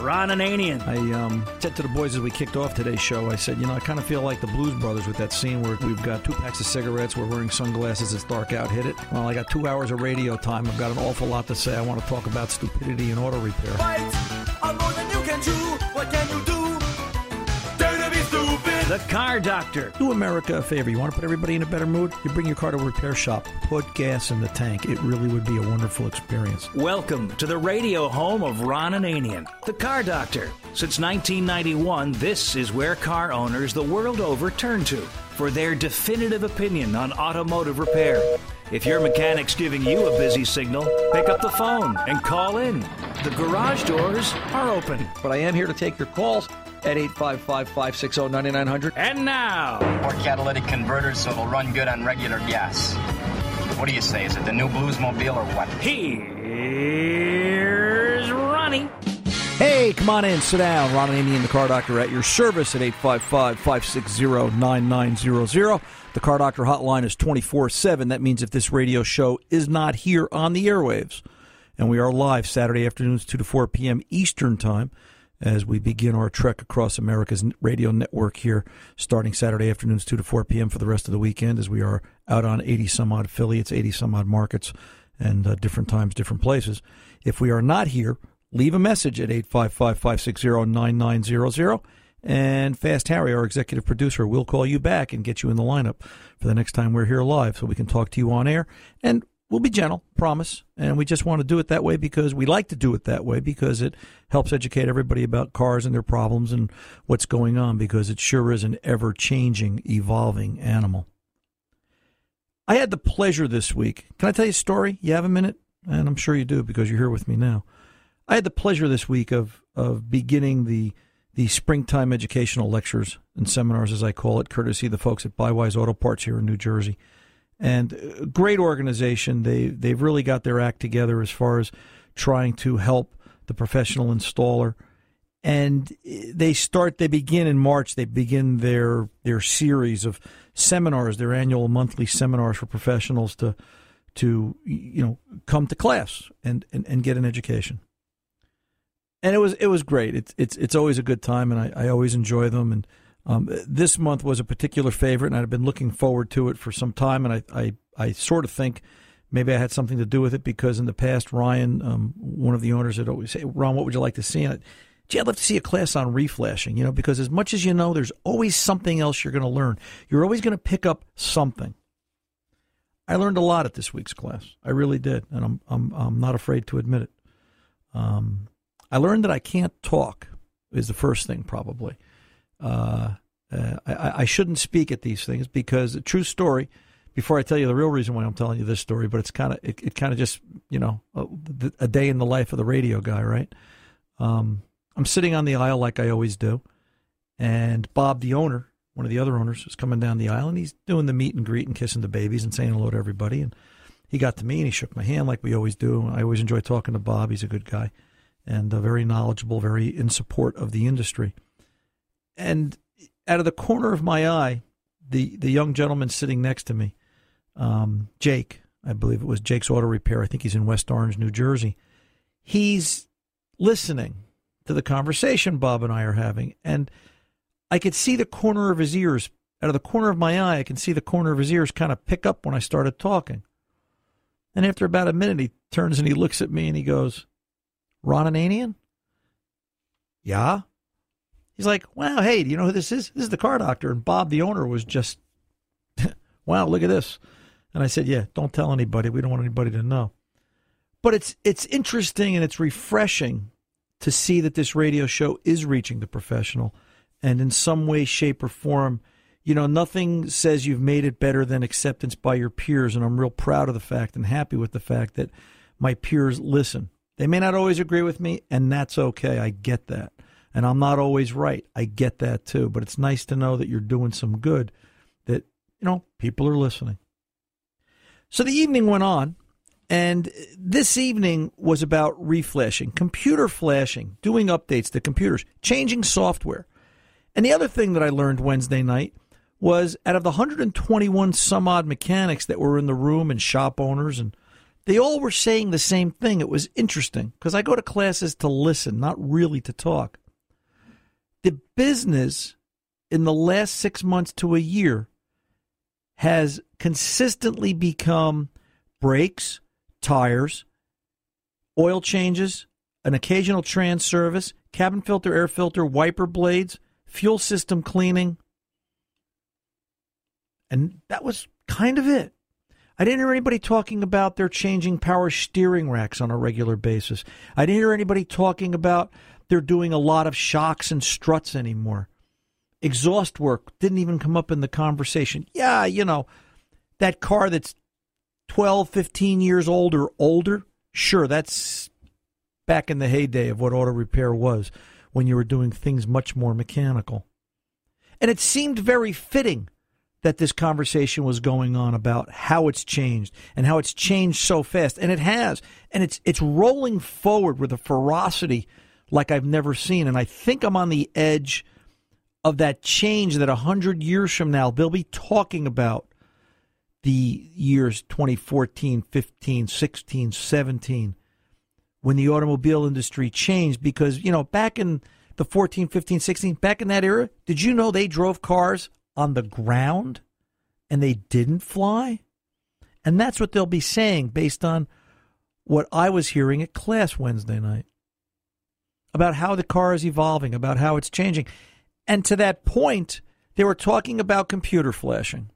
Ron Ananian. I um, said to the boys as we kicked off today's show, I said, you know, I kind of feel like the Blues Brothers with that scene where we've got two packs of cigarettes, we're wearing sunglasses, it's dark out, hit it. Well, I got two hours of radio time. I've got an awful lot to say. I want to talk about stupidity and auto repair. I'm The Car Doctor. Do America a favor. You want to put everybody in a better mood? You bring your car to a repair shop, put gas in the tank. It really would be a wonderful experience. Welcome to the radio home of Ron Ananian, the Car Doctor. Since 1991, this is where car owners the world over turn to for their definitive opinion on automotive repair. If your mechanic's giving you a busy signal, pick up the phone and call in. The garage doors are open. But I am here to take your calls at 855 560 9900. And now, more catalytic converters so it'll run good on regular gas. What do you say? Is it the new Bluesmobile or what? here's Ronnie. Hey, come on in, sit down. Ron Ananian and the Car Doctor at your service at 855 560 9900. The Car Doctor hotline is 24 7. That means if this radio show is not here on the airwaves, and we are live Saturday afternoons, 2 to 4 p.m. Eastern Time, as we begin our trek across America's radio network here, starting Saturday afternoons, 2 to 4 p.m. for the rest of the weekend, as we are out on 80 some odd affiliates, 80 some odd markets, and uh, different times, different places. If we are not here, leave a message at 855 560 9900. And Fast Harry, our executive producer, will call you back and get you in the lineup for the next time we're here live so we can talk to you on air. And we'll be gentle, promise. And we just want to do it that way because we like to do it that way because it helps educate everybody about cars and their problems and what's going on because it sure is an ever changing, evolving animal. I had the pleasure this week. Can I tell you a story? You have a minute? And I'm sure you do because you're here with me now. I had the pleasure this week of, of beginning the the springtime educational lectures and seminars, as I call it, courtesy the folks at Bywise Auto Parts here in New Jersey. And uh, great organization. They they've really got their act together as far as trying to help the professional installer. And they start. They begin in March. They begin their their series of seminars, their annual monthly seminars for professionals to to you know come to class and, and, and get an education and it was it was great. It's it's it's always a good time, and I, I always enjoy them. And um, this month was a particular favorite, and I've been looking forward to it for some time. And I I, I sort of think maybe I had something to do with it because in the past, Ryan, um, one of the owners, had always say, "Ron, what would you like to see?" And I, Gee, I'd love to see a class on reflashing. You know, because as much as you know, there's always something else you're going to learn. You're always going to pick up something. I learned a lot at this week's class. I really did, and I'm I'm I'm not afraid to admit it. Um, I learned that I can't talk is the first thing probably. Uh, uh, I, I, shouldn't speak at these things because a true story. Before I tell you the real reason why I'm telling you this story, but it's kind of it, it kind of just you know a, a, day in the life of the radio guy, right? Um, I'm sitting on the aisle like I always do, and Bob, the owner, one of the other owners, is coming down the aisle and he's doing the meet and greet and kissing the babies and saying hello to everybody. And he got to me and he shook my hand like we always do. I always enjoy talking to Bob. He's a good guy and uh, very knowledgeable, very in support of the industry. And out of the corner of my eye, the, the young gentleman sitting next to me, um, Jake, I believe it was Jake's Auto Repair. I think he's in West Orange, New Jersey. He's listening to the conversation Bob and I are having. And I could see the corner of his ears. Out of the corner of my eye, I can see the corner of his ears kind of pick up when I started talking. And after about a minute, he turns and he looks at me and he goes, Ron Ananian? Yeah. He's like, wow, hey, do you know who this is? This is the car doctor. And Bob, the owner, was just, wow, look at this. And I said, yeah, don't tell anybody. We don't want anybody to know. But it's it's interesting and it's refreshing to see that this radio show is reaching the professional and in some way, shape, or form, you know, nothing says you've made it better than acceptance by your peers. And I'm real proud of the fact and happy with the fact that my peers listen they may not always agree with me, and that's okay. I get that. And I'm not always right. I get that too. But it's nice to know that you're doing some good, that, you know, people are listening. So the evening went on, and this evening was about reflashing, computer flashing, doing updates to computers, changing software. And the other thing that I learned Wednesday night was out of the 121 some odd mechanics that were in the room and shop owners and they all were saying the same thing. It was interesting because I go to classes to listen, not really to talk. The business in the last six months to a year has consistently become brakes, tires, oil changes, an occasional trans service, cabin filter, air filter, wiper blades, fuel system cleaning. And that was kind of it. I didn't hear anybody talking about they're changing power steering racks on a regular basis. I didn't hear anybody talking about they're doing a lot of shocks and struts anymore. Exhaust work didn't even come up in the conversation. Yeah, you know, that car that's 12, 15 years old or older, sure, that's back in the heyday of what auto repair was when you were doing things much more mechanical. And it seemed very fitting that this conversation was going on about how it's changed and how it's changed so fast and it has and it's it's rolling forward with a ferocity like I've never seen. And I think I'm on the edge of that change that 100 years from now they'll be talking about the years 2014 15 16 17 when the automobile industry changed. Because you know back in the 14 15 16 back in that era did you know they drove cars on the ground and they didn't fly? And that's what they'll be saying based on what I was hearing at class Wednesday night about how the car is evolving, about how it's changing. And to that point, they were talking about computer flashing.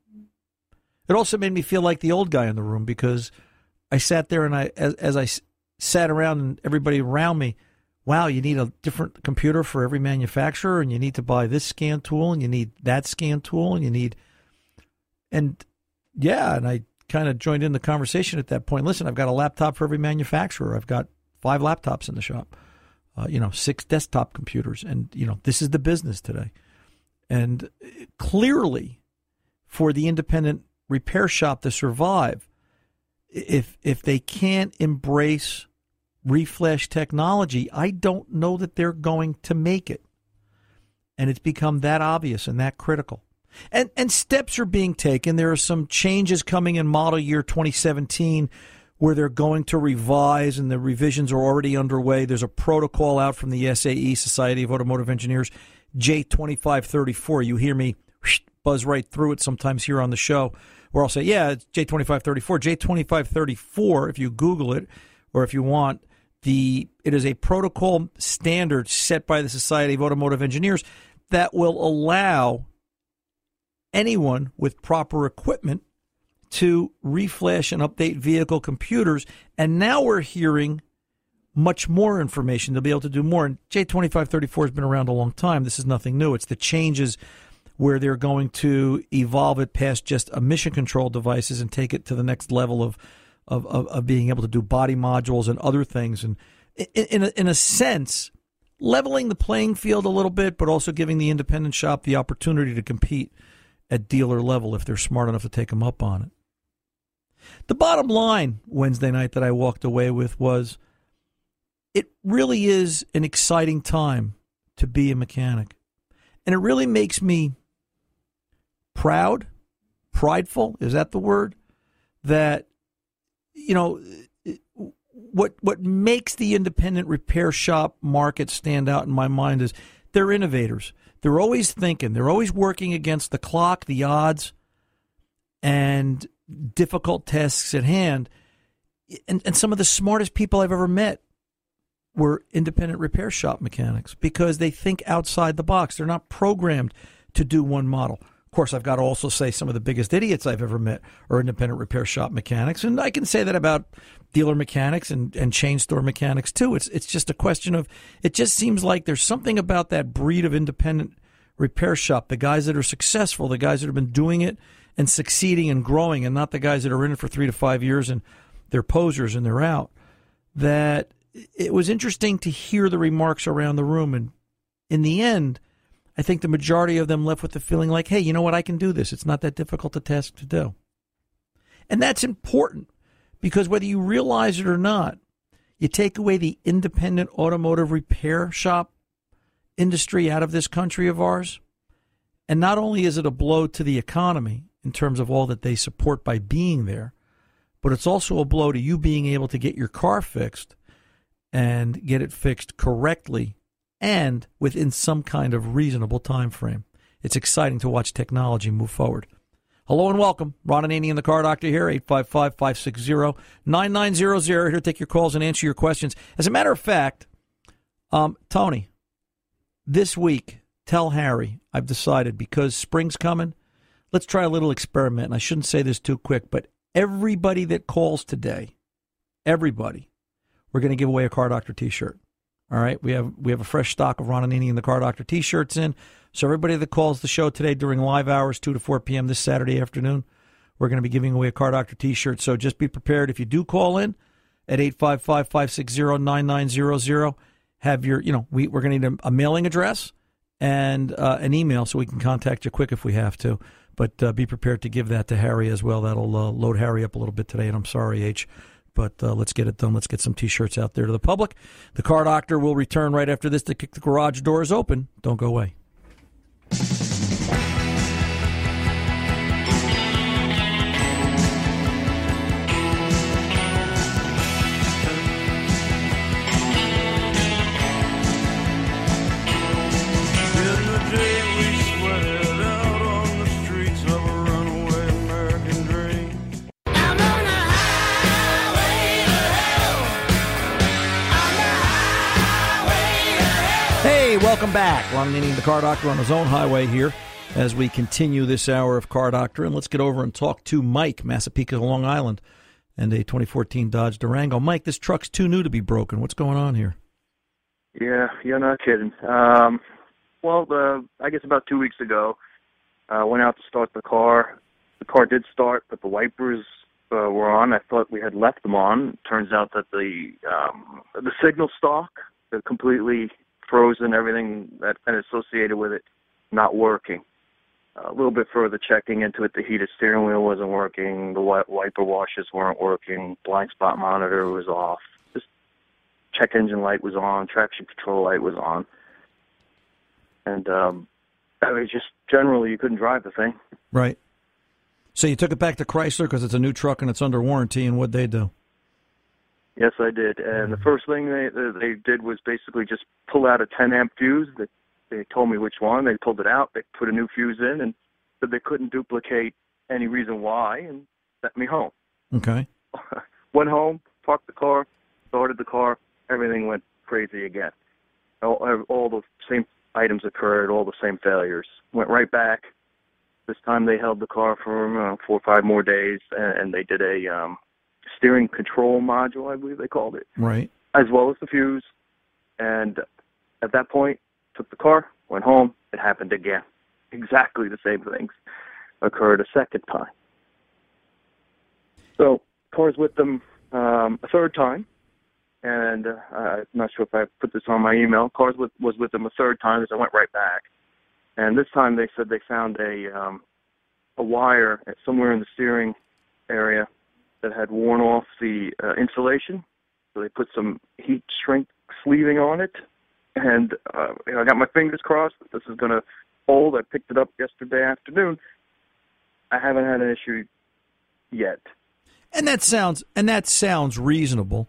It also made me feel like the old guy in the room because I sat there and I, as, as I sat around and everybody around me, wow, you need a different computer for every manufacturer, and you need to buy this scan tool, and you need that scan tool, and you need, and yeah, and I kind of joined in the conversation at that point. Listen, I've got a laptop for every manufacturer. I've got five laptops in the shop, uh, you know, six desktop computers, and you know, this is the business today. And clearly, for the independent repair shop to survive, if if they can't embrace reflash technology, I don't know that they're going to make it. And it's become that obvious and that critical. And and steps are being taken. There are some changes coming in model year 2017 where they're going to revise and the revisions are already underway. There's a protocol out from the SAE Society of Automotive Engineers J2534. You hear me buzz right through it sometimes here on the show where I'll say, "Yeah, it's J2534." J2534 if you google it or if you want the it is a protocol standard set by the Society of Automotive Engineers that will allow anyone with proper equipment to reflash and update vehicle computers. And now we're hearing much more information. They'll be able to do more. And J2534 has been around a long time. This is nothing new. It's the changes where they're going to evolve it past just emission control devices and take it to the next level of of, of, of being able to do body modules and other things. And in, in, a, in a sense, leveling the playing field a little bit, but also giving the independent shop the opportunity to compete at dealer level if they're smart enough to take them up on it. The bottom line Wednesday night that I walked away with was it really is an exciting time to be a mechanic. And it really makes me proud, prideful, is that the word? That you know, what what makes the independent repair shop market stand out in my mind is they're innovators. They're always thinking. They're always working against the clock, the odds, and difficult tasks at hand. And, and some of the smartest people I've ever met were independent repair shop mechanics because they think outside the box. They're not programmed to do one model Of course, I've got to also say some of the biggest idiots I've ever met are independent repair shop mechanics, and I can say that about dealer mechanics and, and chain store mechanics too. It's it's just a question of it. Just seems like there's something about that breed of independent repair shop. The guys that are successful, the guys that have been doing it and succeeding and growing, and not the guys that are in it for three to five years and they're posers and they're out. That it was interesting to hear the remarks around the room, and in the end I think the majority of them left with the feeling like, hey, you know what? I can do this. It's not that difficult a task to do. And that's important because whether you realize it or not, you take away the independent automotive repair shop industry out of this country of ours. And not only is it a blow to the economy in terms of all that they support by being there, but it's also a blow to you being able to get your car fixed and get it fixed correctly and within some kind of reasonable time frame. It's exciting to watch technology move forward. Hello and welcome. Ron and the Car Doctor here, 855-560-9900. Here to take your calls and answer your questions. As a matter of fact, um, Tony, this week, tell Harry I've decided because spring's coming, let's try a little experiment. And I shouldn't say this too quick, but everybody that calls today, everybody, we're going to give away a Car Doctor T-shirt. All right, we have we have a fresh stock of Ron Ananian and the Car Doctor T-shirts in. So everybody that calls the show today during live hours, two to four p.m. this Saturday afternoon, we're going to be giving away a Car Doctor T-shirt. So just be prepared if you do call in at 855-560-9900. Have your you know we we're going to need a, a mailing address and uh, an email so we can contact you quick if we have to. But uh, be prepared to give that to Harry as well. That'll uh, load Harry up a little bit today. And I'm sorry, H, but uh, let's get it done. Let's get some T-shirts out there to the public. The Car Doctor will return right after this to kick the garage doors open. Don't go away. Welcome back. Ron Ananian, the Car Doctor, on his own highway here as we continue this hour of Car Doctor. And let's get over and talk to Mike, Massapequa, Long Island, and a 2014 Dodge Durango. Mike, this truck's too new to be broken. What's going on here? Yeah, you're not kidding. Um, well, I guess about two weeks ago, I uh, went out to start the car. The car did start, but the wipers uh, were on. I thought we had left them on. Turns out that the um, the signal stalk, completely frozen. Everything that and associated with it, not working. a little bit further checking into it, the heated steering wheel wasn't working. The wiper washers weren't working. Blind spot monitor was off. Check engine light was on. Traction control light was on. And um, I mean, just generally, you couldn't drive the thing. Right. So you took it back to Chrysler because it's a new truck and it's under warranty, and what'd they do? Yes, I did. And the first thing they they did was basically just pull out a 10 amp fuse. They they told me which one. They pulled it out. They put a new fuse in, and said they couldn't duplicate any reason why, and sent me home. Okay. went home, parked the car, started the car. Everything went crazy again. All, all the same items occurred, all the same failures. Went right back. This time they held the car for uh, four or five more days, and, and they did a um, steering control module, I believe they called it, Right. as well as the fuse. And at that point, took the car, went home. It happened again. Exactly the same things occurred a second time. So, car's with them um, a third time, and uh, I'm not sure if I put this on my email. Cars with, was with them a third time as I went right back, and this time they said they found a um, a wire somewhere in the steering area that had worn off the uh, insulation. So they put some heat shrink sleeving on it, and uh, you know, I got my fingers crossed that this is going to hold. I picked it up yesterday afternoon. I haven't had an issue yet. And that sounds and that sounds reasonable.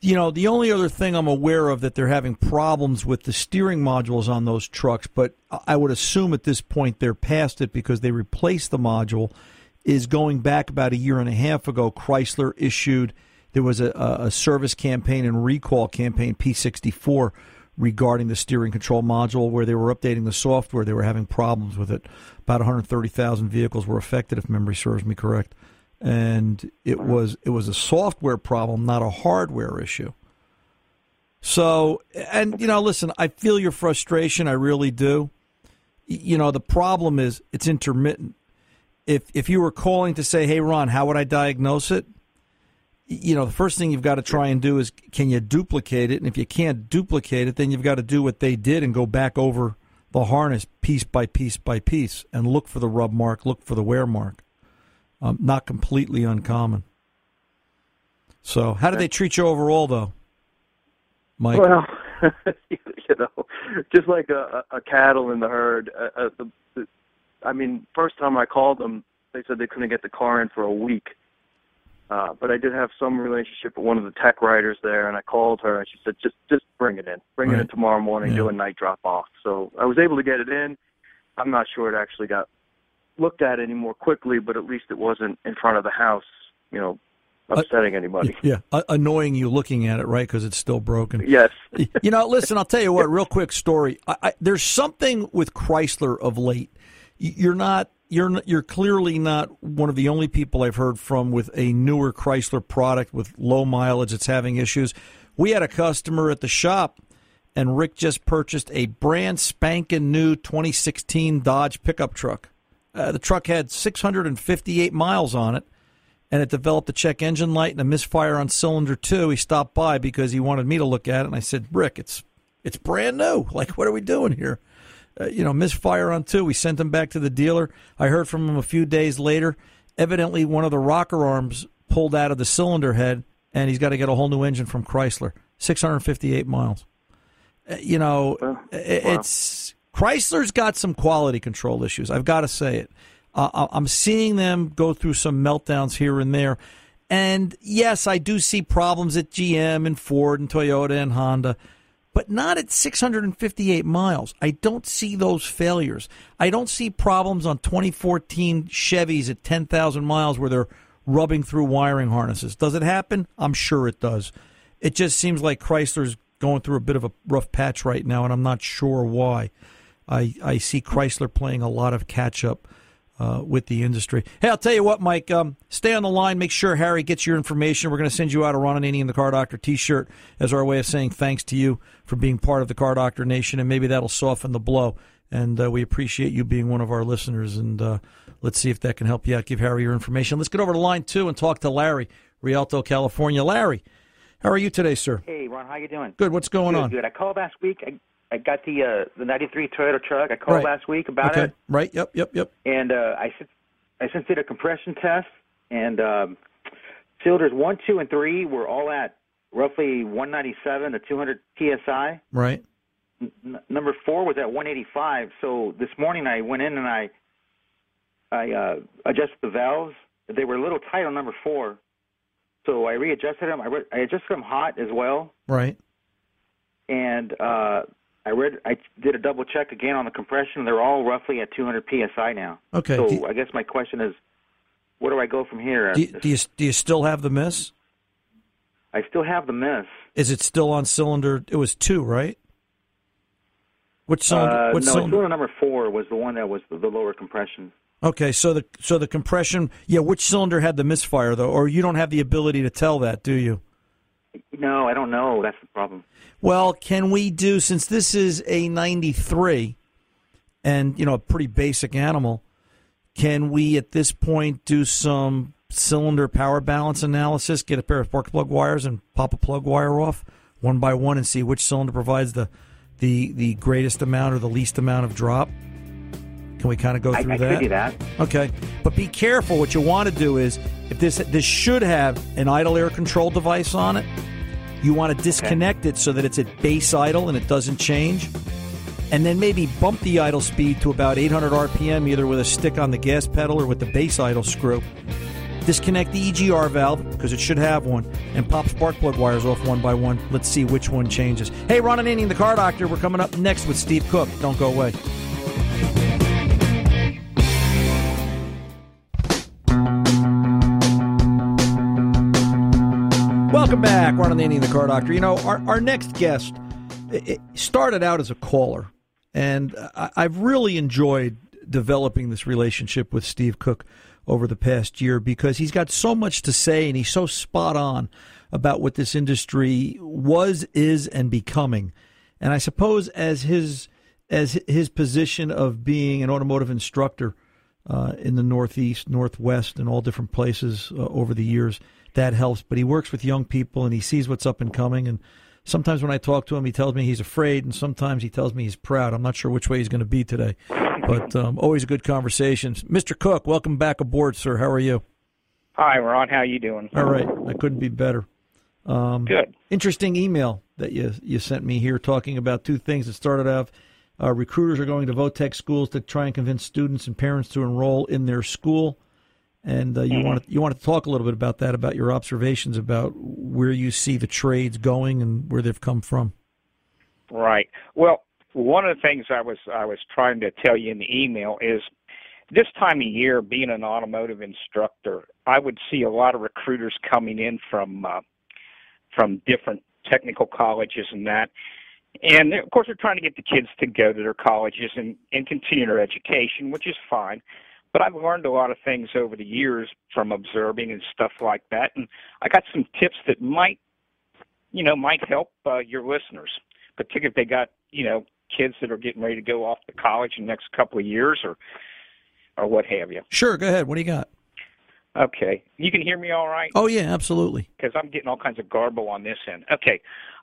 You know, the only other thing I'm aware of that they're having problems with the steering modules on those trucks, but I would assume at this point they're past it because they replaced the module. Is going back about a year and a half ago. Chrysler issued there was a, a service campaign and recall campaign P64 regarding the steering control module where they were updating the software. They were having problems with it. About 130,000 vehicles were affected, if memory serves me correct and it was it was a software problem, not a hardware issue. So, and you know, listen, I feel your frustration, I really do. You know, the problem is it's intermittent. If if you were calling to say, "Hey, Ron, how would I diagnose it?" You know, the first thing you've got to try and do is can you duplicate it? And if you can't duplicate it, then you've got to do what they did and go back over the harness piece by piece by piece and look for the rub mark, look for the wear mark um, not completely uncommon. So, how did they treat you overall, though, Mike? Well, you know, just like a, a cattle in the herd. Uh, uh, the, I mean, first time I called them, they said they couldn't get the car in for a week, Uh, but I did have some relationship with one of the tech writers there, and I called her, and she said, "Just, just bring it in. Bring it in tomorrow morning. Yeah. Do a night drop off." So I was able to get it in. I'm not sure it actually got looked at any more quickly, but at least it wasn't in front of the house, you know, upsetting anybody. Yeah, a- annoying you looking at it, right? Because it's still broken. Yes. you know, listen, I'll tell you what. Real quick story. I, I, there's something with Chrysler of late. You're not. You're you're clearly not one of the only people I've heard from with a newer Chrysler product with low mileage that's having issues. We had a customer at the shop, and Rick just purchased a brand spanking new 2016 Dodge pickup truck. Uh, the truck had 658 miles on it and it developed a check engine light and a misfire on cylinder two. He stopped by because he wanted me to look at it, and I said, "Rick, it's it's brand new. Like, what are we doing here? Uh, you know, misfire on two. We sent him back to the dealer. I heard from him a few days later. Evidently, one of the rocker arms pulled out of the cylinder head, and he's got to get a whole new engine from Chrysler. 658 miles. Uh, you know, it's Chrysler's got some quality control issues. I've got to say it. Uh, I'm seeing them go through some meltdowns here and there. And yes, I do see problems at GM and Ford and Toyota and Honda, but not at 658 miles. I don't see those failures. I don't see problems on 2014 Chevys at 10,000 miles where they're rubbing through wiring harnesses. Does it happen? I'm sure it does. It just seems like Chrysler's going through a bit of a rough patch right now, and I'm not sure why. I, I see Chrysler playing a lot of catch up uh, with the industry. Hey, I'll tell you what, Mike. Um, stay on the line. Make sure Harry gets your information. We're going to send you out a Ron Ananian and the Car Doctor T-shirt as our way of saying thanks to you for being part of the Car Doctor Nation, and maybe that'll soften the blow. And uh, we appreciate you being one of our listeners. And uh, let's see if that can help you out. Give Harry your information. Let's get over to line two and talk to Larry, Rialto, California. Larry, how are you today, sir? Hey, Ron, how you doing? Good. What's going good, on? Good. I called last week. I, I got the uh, the '93 Toyota truck. I called Right. last week about okay. it, Right. Yep. Yep. Yep. and uh, I since I since did a compression test, and um, cylinders one, two, and three were all at roughly 197 to 200 psi. Right. N- number four was at 185. So this morning I went in and I I uh, adjusted the valves. They were a little tight on number four, so I readjusted them. I, re- I adjusted them hot as well. Right. and uh, I read I did a double check again on the compression. They're all roughly at 200 psi now. Okay. So Do- I guess my question is, where do I go from here? Do you, do you do you still have the miss? I still have the miss. Is it still on cylinder? It was two, right? Which cylinder? Uh, no, cylinder? cylinder number four was the one that was the, the lower compression. Okay, so the so the compression. Yeah, which cylinder had the misfire though? Or you don't have the ability to tell that, do you? No, I don't know. That's the problem. Well, can we do since this is a '93, and you know a pretty basic animal? Can we at this point do some cylinder power balance analysis? Get a pair of spark plug wires and pop a plug wire off one by one and see which cylinder provides the the the greatest amount or the least amount of drop. Can we kind of go I, through I that? could do that. Okay, but be careful. What you want to do is, if this this should have an idle air control device on it, you want to disconnect it so that it's at base idle and it doesn't change, and then maybe bump the idle speed to about 800 RPM, either with a stick on the gas pedal or with the base idle screw. Disconnect the EGR valve because it should have one, and pop spark plug wires off one by one. Let's see which one changes. Hey, Ron Ananian, the car doctor. We're coming up next with Steve Cook. Don't go away. Welcome back, Ron Ananian, the car doctor. You know, our, our next guest started out as a caller, and I, I've really enjoyed developing this relationship with Steve Cook over the past year because he's got so much to say and he's so spot on about what this industry was, is, and becoming. And I suppose as his as his position of being an automotive instructor uh, in the Northeast, Northwest, and all different places uh, over the years, that helps. But he works with young people and he sees what's up and coming. And sometimes when I talk to him, he tells me he's afraid, and sometimes he tells me he's proud. I'm not sure which way he's going to be today, but um, always a good conversation. Mr. Cook, welcome back aboard, sir. How are you? Hi, Ron. How you doing? All right, I couldn't be better. Um, Good. Interesting email that you you sent me here talking about two things that started off. Uh, recruiters are going to vo-tech schools to try and convince students and parents to enroll in their school, and uh, you Mhm. want to you want to talk a little bit about that, about your observations about where you see the trades going and where they've come from. Right. Well, one of the things I was I was trying to tell you in the email is this time of year, being an automotive instructor, I would see a lot of recruiters coming in from uh, from different technical colleges and that. And of course, they're trying to get the kids to go to their colleges and, and continue their education, which is fine. But I've learned a lot of things over the years from observing and stuff like that. And I got some tips that might, you know, might help uh, your listeners, particularly if they got, you know, kids that are getting ready to go off to college in the next couple of years or, or what have you. Sure, go ahead. What do you got? Okay. You can hear me all right? Oh yeah, absolutely. because I'm getting all kinds of garble on this end. Okay.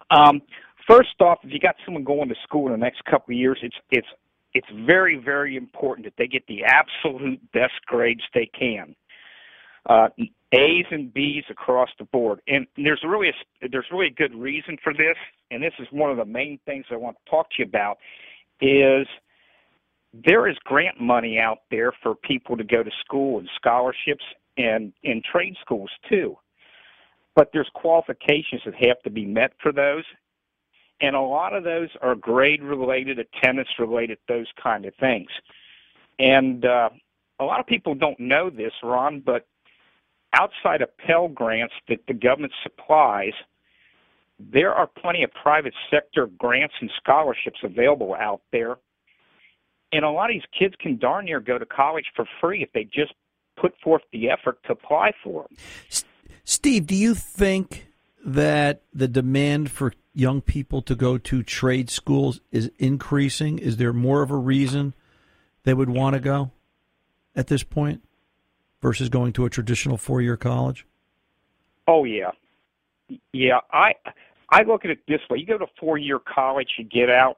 Um, first off, if you got someone going to school in the next couple of years, it's it's it's very very important that they get the absolute best grades they can. Uh, A's and B's across the board, and there's really a, there's really a good reason for this, and this is one of the main things I want to talk to you about. Is there is grant money out there for people to go to school and scholarships and in trade schools too but there's qualifications that have to be met for those. And a lot of those are grade related, attendance related, those kind of things. And uh, a lot of people don't know this, Ron, but outside of Pell grants that the government supplies, there are plenty of private sector grants and scholarships available out there. And a lot of these kids can darn near go to college for free if they just put forth the effort to apply for them. Steve, do you think that the demand for young people to go to trade schools is increasing? Is there more of a reason they would want to go at this point versus going to a traditional four-year college? Oh yeah, yeah. I I look at it this way: you go to four year college, you get out.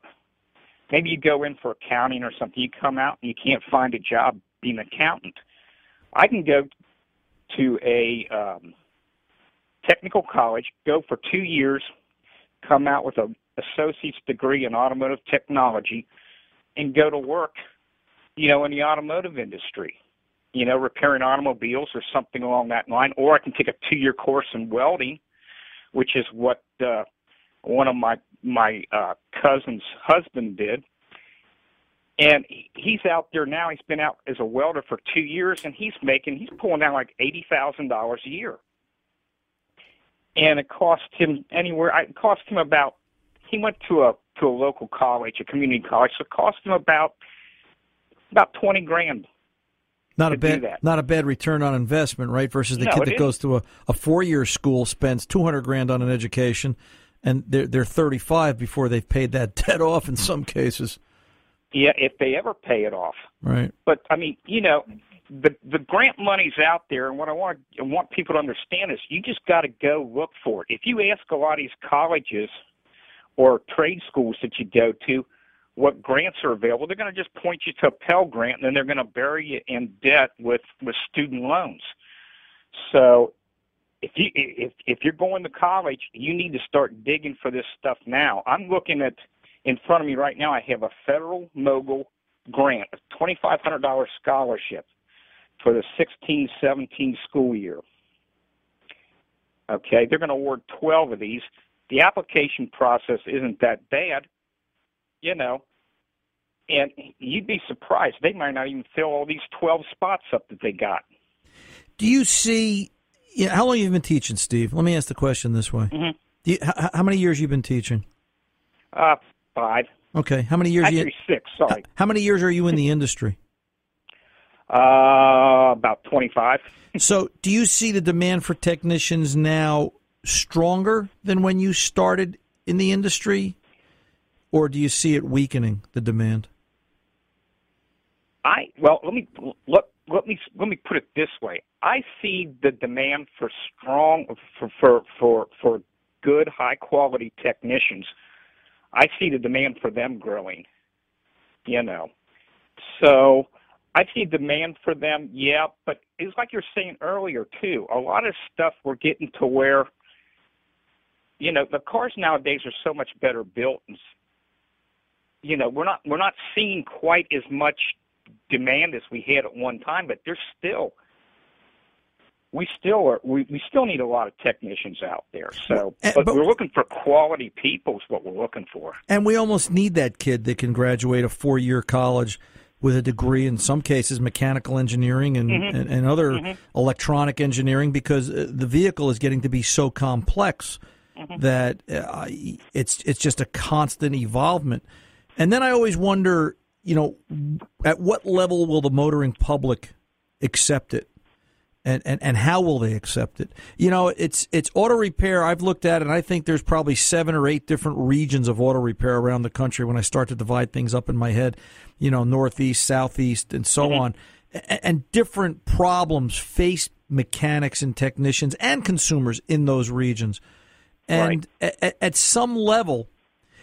Maybe you go in for accounting or something. You come out and you can't find a job being an accountant. I can go to a um, technical college, go for two years, come out with a associate's degree in automotive technology, and go to work, you know, in the automotive industry you know, repairing automobiles or something along that line, or I can take a two-year course in welding, which is what uh, one of my my uh, cousin's husband did. And he's out there now. He's been out as a welder for two years, and he's making he's pulling down like eighty thousand dollars a year. And it cost him anywhere. It cost him about. He went to a to a local college, a community college, so it cost him about about twenty grand Not a bad, that. not a bad return on investment, right? Versus the No, kid that goes to a, a four-year school, spends two hundred grand on an education, and they're they're thirty-five before they've paid that debt off in some cases, Yeah, if they ever pay it off. right? But I mean, you know, the the grant money's out there, and what I want I want people to understand is you just got to go look for it. If you ask a lot of these colleges or trade schools that you go to what grants are available, they're going to just point you to a Pell Grant, and then they're going to bury you in debt with with student loans. So. If you if if you're going to college, you need to start digging for this stuff now. I'm looking at in front of me right now. I have a Federal-Mogul grant, a $2,500 scholarship for the 16 17 school year. Okay, they're going to award 12 of these. The application process isn't that bad, you know, and you'd be surprised. They might not even fill all these 12 spots up that they got. Do you see? Yeah, how long have you been teaching, Steve? Let me ask the question this way: Mhm. Do you, how, how many years you been teaching? Uh, five, Okay, how many years? actually You, six, sorry. how many years are you in the industry? Uh, about 25. So, do you see the demand for technicians now stronger than when you started in the industry, or do you see it weakening the demand? I well, let me let let me let me put it this way. I see the demand for strong for for for, for good high quality technicians. I see the demand for them growing. You know, so I see demand for them. Yeah, but it's like you're saying earlier too. A lot of stuff we're getting to where. You know, the cars nowadays are so much better built, and you know, we're not we're not seeing quite as much demand as we had at one time, but there's still we still are we, we still need a lot of technicians out there. So, but, but- we're looking for quality people is what we're looking for. And we almost need that kid that can graduate a four year college with a degree in some cases mechanical engineering and, Mm-hmm. and, and other electronic engineering because uh, the vehicle is getting to be so complex Mm-hmm. that uh, it's it's just a constant evolvement. And then I always wonder, you know, at what level will the motoring public accept it? And, and, and how will they accept it? You know, it's it's auto repair. I've looked at it, and I think there's probably seven or eight different regions of auto repair around the country. When I start to divide things up in my head, you know, northeast, southeast, and so mm-hmm. on, and, and different problems face mechanics and technicians and consumers in those regions. And at, at some level,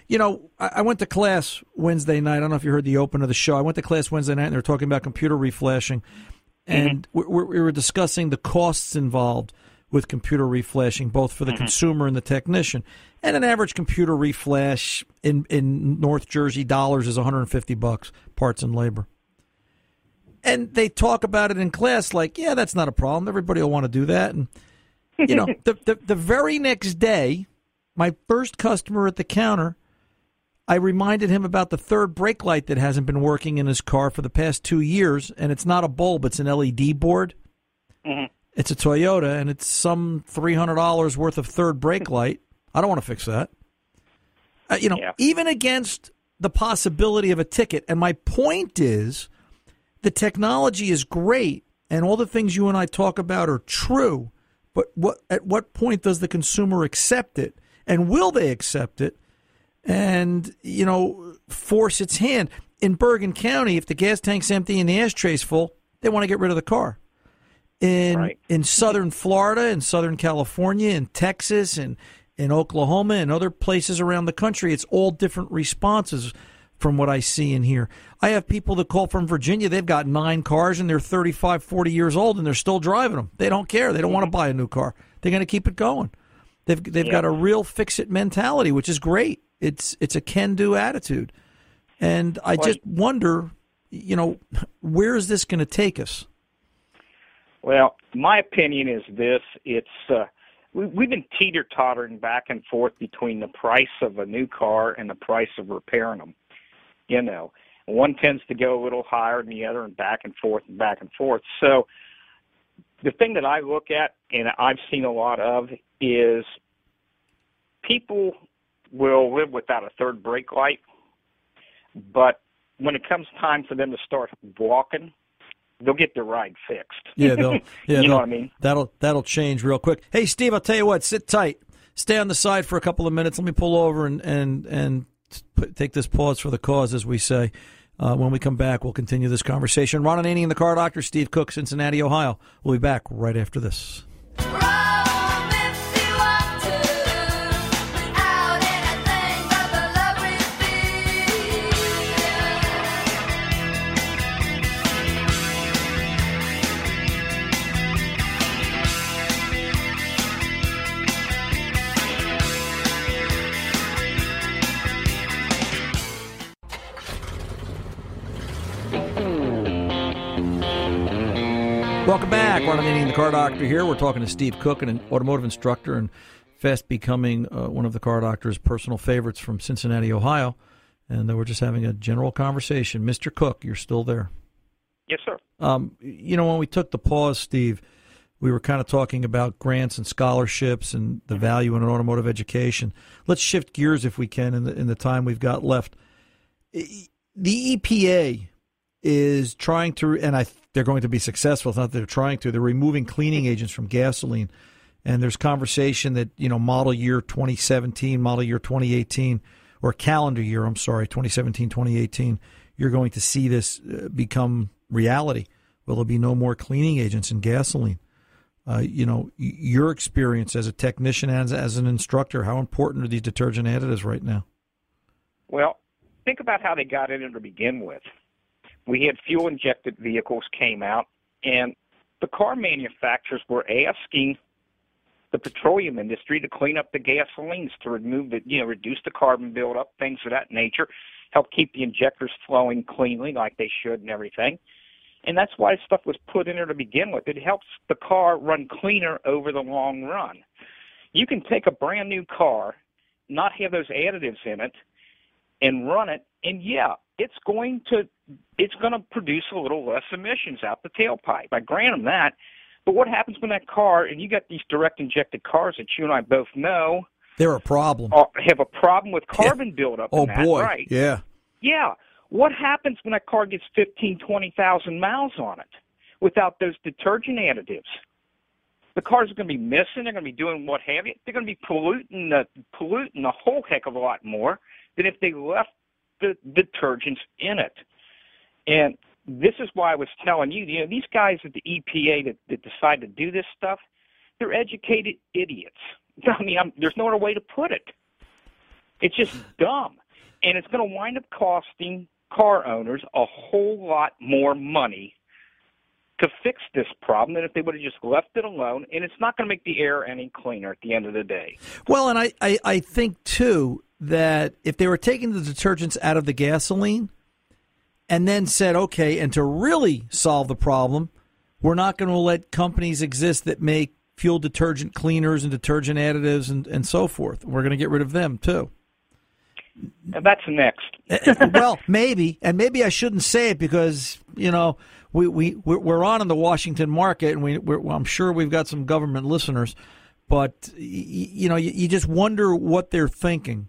you know, I I went to class Wednesday night. I don't know if you heard the open of the show. I went to class Wednesday night, and they were talking about computer reflashing, Mm-hmm. and we, we we were discussing the costs involved with computer reflashing, both for the mm-hmm. consumer and the technician. And an average computer reflash in in North Jersey dollars is 150 bucks, parts and labor. And they talk about it in class like, yeah, that's not a problem. Everybody will want to do that. And you know, the, the the very next day, my first customer at the counter, I reminded him about the third brake light that hasn't been working in his car for the past two years, and it's not a bulb; it's an LED board. It's a Toyota, and it's some three hundred dollars worth of third brake light. I don't want to fix that. Uh, you know, Yeah. even against the possibility of a ticket. And my point is, the technology is great, and all the things you and I talk about are true. But what at what point does the consumer accept it, and will they accept it? And you know force its hand in Bergen County. If the gas tank's empty and the ashtray's full, they want to get rid of the car. In Right. in southern Florida, in southern California, in Texas, and in Oklahoma, and other places around the country, it's all different responses from what I see in here. I have people that call from Virginia. They've got nine cars and they're 35, 40 years old and they're still driving them. They don't care. They don't want to mm-hmm. buy a new car. They're going to keep it going. They've they've got a real fix it mentality, which is great. It's it's a can do attitude, and I just wonder, you know, where is this going to take us? Well, my opinion is this: it's uh, we, we've been teeter tottering back and forth between the price of a new car and the price of repairing them. You know, one tends to go a little higher than the other, and back and forth and back and forth. So, the thing that I look at, and I've seen a lot of, is people will live without a third brake light, but when it comes time for them to start walking, they'll get their ride fixed. Yeah, they'll, yeah, you know what I mean? That'll that'll change real quick. Hey, Steve, I'll tell you what. Sit tight. Stay on the side for a couple of minutes. Let me pull over and and and put, take this pause for the cause, as we say. Uh, when we come back, we'll continue this conversation. Ron Ananian, the car doctor, Steve Cook, Cincinnati, Ohio. We'll be back right after this. Welcome back. Ron Ananian, the car doctor here. We're talking to Steve Cook, an automotive instructor and fast becoming uh, one of the car doctor's personal favorites from Cincinnati, Ohio. And uh, we're just having a general conversation. Mr. Cook, you're still there. Yes, sir. Um, you know, when we took the pause, Steve, we were kind of talking about grants and scholarships and the value in an automotive education. Let's shift gears if we can in the, in the time we've got left. The EPA is trying to, and I they're going to be successful. It's not that they're trying to. They're removing cleaning agents from gasoline, and there's conversation that you know model year 2017, model year 2018, or calendar year. I'm sorry, 2017, 2018. You're going to see this uh, become reality. Will there be no more cleaning agents in gasoline? Uh, you know, your experience as a technician and as, as an instructor, how important are these detergent additives right now? Well, think about how they got in to begin with. We had fuel injected vehicles came out, and the car manufacturers were asking the petroleum industry to clean up the gasolines to remove the, you know, reduce the carbon buildup, things of that nature, help keep the injectors flowing cleanly like they should and everything. and that's why stuff was put in there to begin with. It helps the car run cleaner over the long run. You can take a brand new car, not have those additives in it, and run it, and yeah, it's going to it's going to produce a little less emissions out the tailpipe. I grant them that. But what happens when that car and you got these direct injected cars that you and I both know They're a problem. are, have a problem with carbon buildup? oh in that, boy, right? yeah. Yeah. What happens when that car gets fifteen, twenty thousand miles on it without those detergent additives? The cars are going to be missing. They're going to be doing what have you. They're going to be polluting the polluting a whole heck of a lot more than if they left the detergents in it. And this is why I was telling you, you know, these guys at the EPA that, that decide to do this stuff, they're educated idiots. I mean, I'm, there's no other way to put it. It's just dumb, and it's going to wind up costing car owners a whole lot more money to fix this problem than if they would have just left it alone. And it's not going to make the air any cleaner at the end of the day. Well, and I, I, I think too that if they were taking the detergents out of the gasoline and then said, okay, and to really solve the problem, we're not going to let companies exist that make fuel detergent cleaners and detergent additives and, and so forth. We're going to get rid of them too. And that's next. Eh, eh, well, maybe, and maybe I shouldn't say it because you know we we we're we're on in the Washington market, and we we're, well, I'm sure we've got some government listeners, but y- y- you know you, you just wonder what they're thinking.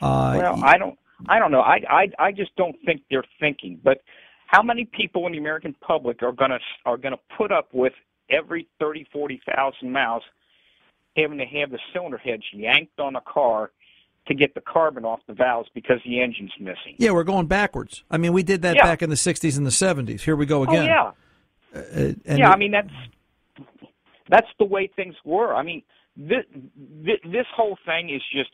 Uh, Well, I don't. I don't know. I, I I just don't think they're thinking. But how many people in the American public are gonna are gonna put up with every thirty, forty thousand miles having to have the cylinder heads yanked on a car to get the carbon off the valves because the engine's missing? yeah, we're going backwards. I mean, we did that Yeah. back in the '60s and the '70s. Here we go Oh again. yeah. Uh, and yeah, I mean that's that's the way things were. I mean, this this, whole thing is just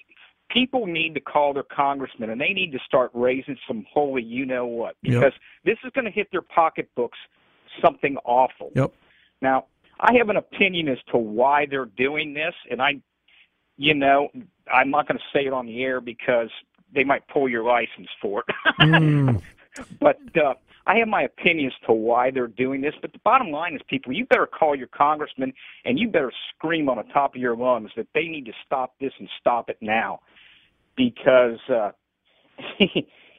people need to call their congressmen and they need to start raising some holy you know what Yep. because this is going to hit their pocketbooks something awful. Yep. Now, I have an opinion as to why they're doing this, and I, you know, I'm not going to say it on the air because they might pull your license for it. Mm. But uh, I have my opinions to why they're doing this. But the bottom line is, people, you better call your congressman and you better scream on the top of your lungs that they need to stop this and stop it now, because uh,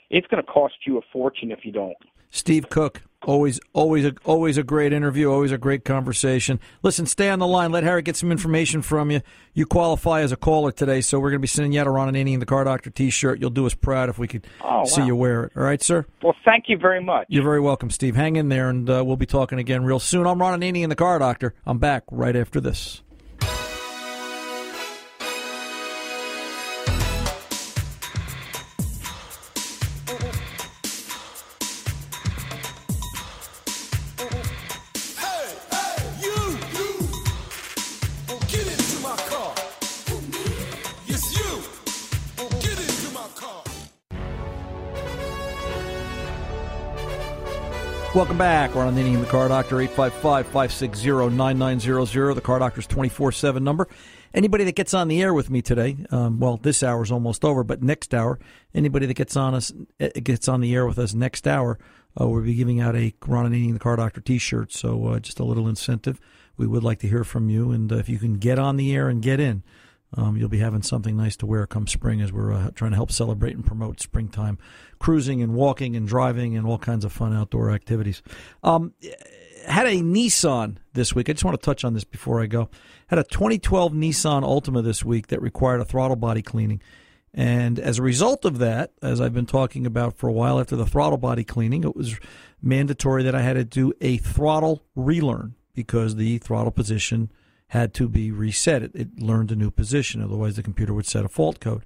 it's going to cost you a fortune if you don't. Steve Cook, always, always, a, always a great interview, always a great conversation. Listen, stay on the line. Let Harry get some information from you. You qualify as a caller today, so we're going to be sending you out a Ron Ananian the Car Doctor T-shirt. You'll do us proud if we could Oh, see you wear it. All right, sir. Well, thank you very much. You're very welcome, Steve. Hang in there, and uh, we'll be talking again real soon. I'm Ron Ananian the Car Doctor. I'm back right after this. Welcome back. We're on the in the Car Doctor, 855-560-9900. The Car Doctor's 24-7 number. Anybody that gets on the air with me today, um, well, this hour's almost over, but next hour, anybody that gets on us eh, gets on the air with us next hour, uh, we'll be giving out a Ron Ananian the Car Doctor T-shirt. So uh, just a little incentive. We would like to hear from you, and uh, if you can get on the air and get in, um, you'll be having something nice to wear come spring as we're uh, trying to help celebrate and promote springtime cruising and walking and driving and all kinds of fun outdoor activities. Um, had a Nissan this week. I just want to touch on this before I go. Had a 2012 Nissan Altima this week that required a throttle body cleaning. And as a result of that, as I've been talking about for a while after the throttle body cleaning, it was mandatory that I had to do a throttle relearn because the throttle position had to be reset. It, it learned a new position, otherwise, the computer would set a fault code.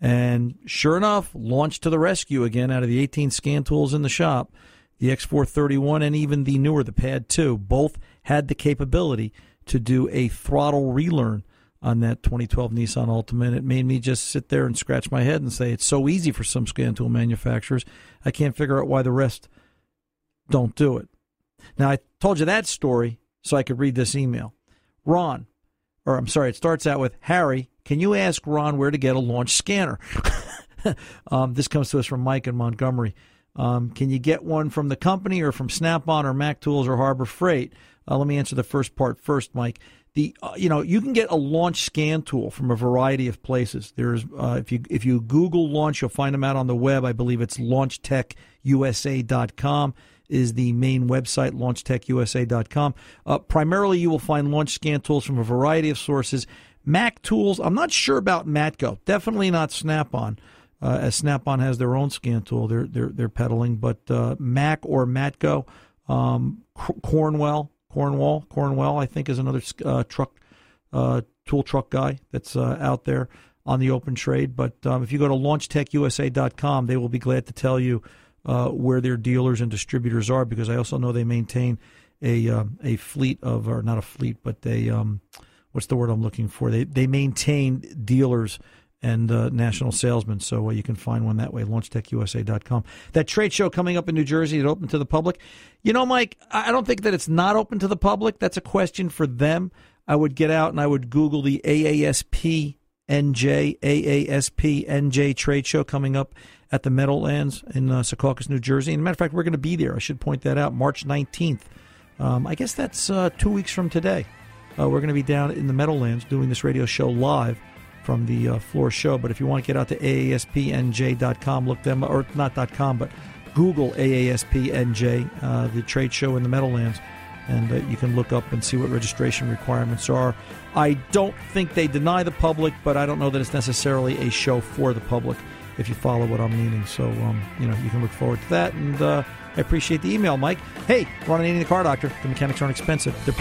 And sure enough, launched to the rescue again out of the 18 scan tools in the shop. The X431 and even the newer, the Pad 2, both had the capability to do a throttle relearn on that 2012 Nissan Altima. And it made me just sit there and scratch my head and say, it's so easy for some scan tool manufacturers. I can't figure out why the rest don't do it. Now, I told you that story so I could read this email. Ron, or I'm sorry, it starts out with Harry, can you ask Ron where to get a launch scanner? um, this comes to us from Mike in Montgomery. Um, can you get one from the company or from Snap-on or Mac Tools or Harbor Freight? Uh, let me answer the first part first, Mike. The uh, you know you can get a launch scan tool from a variety of places. There's uh, if you if you Google launch, you'll find them out on the web. I believe it's LaunchTechUSA.com is the main website, LaunchTechUSA.com. Uh, primarily, you will find launch scan tools from a variety of sources. Mac tools, I'm not sure about Matco. Definitely not Snap-on. Uh, as Snap-on has their own scan tool, they're they're they're peddling. But uh, Mac or Matco, um, Cornwell, Cornwall, Cornwell, I think is another uh, truck uh, tool truck guy that's uh, out there on the open trade. But um, if you go to LaunchTechUSA.com, they will be glad to tell you uh, where their dealers and distributors are because I also know they maintain a um, a fleet of or not a fleet, but they um, what's the word I'm looking for? They they maintain dealers and uh, national salesmen. So uh, you can find one that way, launchtechusa.com. That trade show coming up in New Jersey, it open to the public. You know, Mike, I don't think that it's not open to the public. That's a question for them. I would get out and I would Google the AASP NJ, AASP NJ trade show coming up at the Meadowlands in uh, Secaucus, New Jersey. And matter of fact, we're going to be there. I should point that out, March 19th. Um, I guess that's uh, two weeks from today. Uh, we're going to be down in the Meadowlands doing this radio show live from the uh, floor show. But if you want to get out to AASPNJ.com, look them, or not .com, but Google AASPNJ, uh, the trade show in the Meadowlands, and uh, you can look up and see what registration requirements are. I don't think they deny the public, but I don't know that it's necessarily a show for the public. If you follow what I'm meaning, so um, you know you can look forward to that, and uh, I appreciate the email, Mike. Hey, Ron Ananian, the car doctor. The mechanics aren't expensive. They're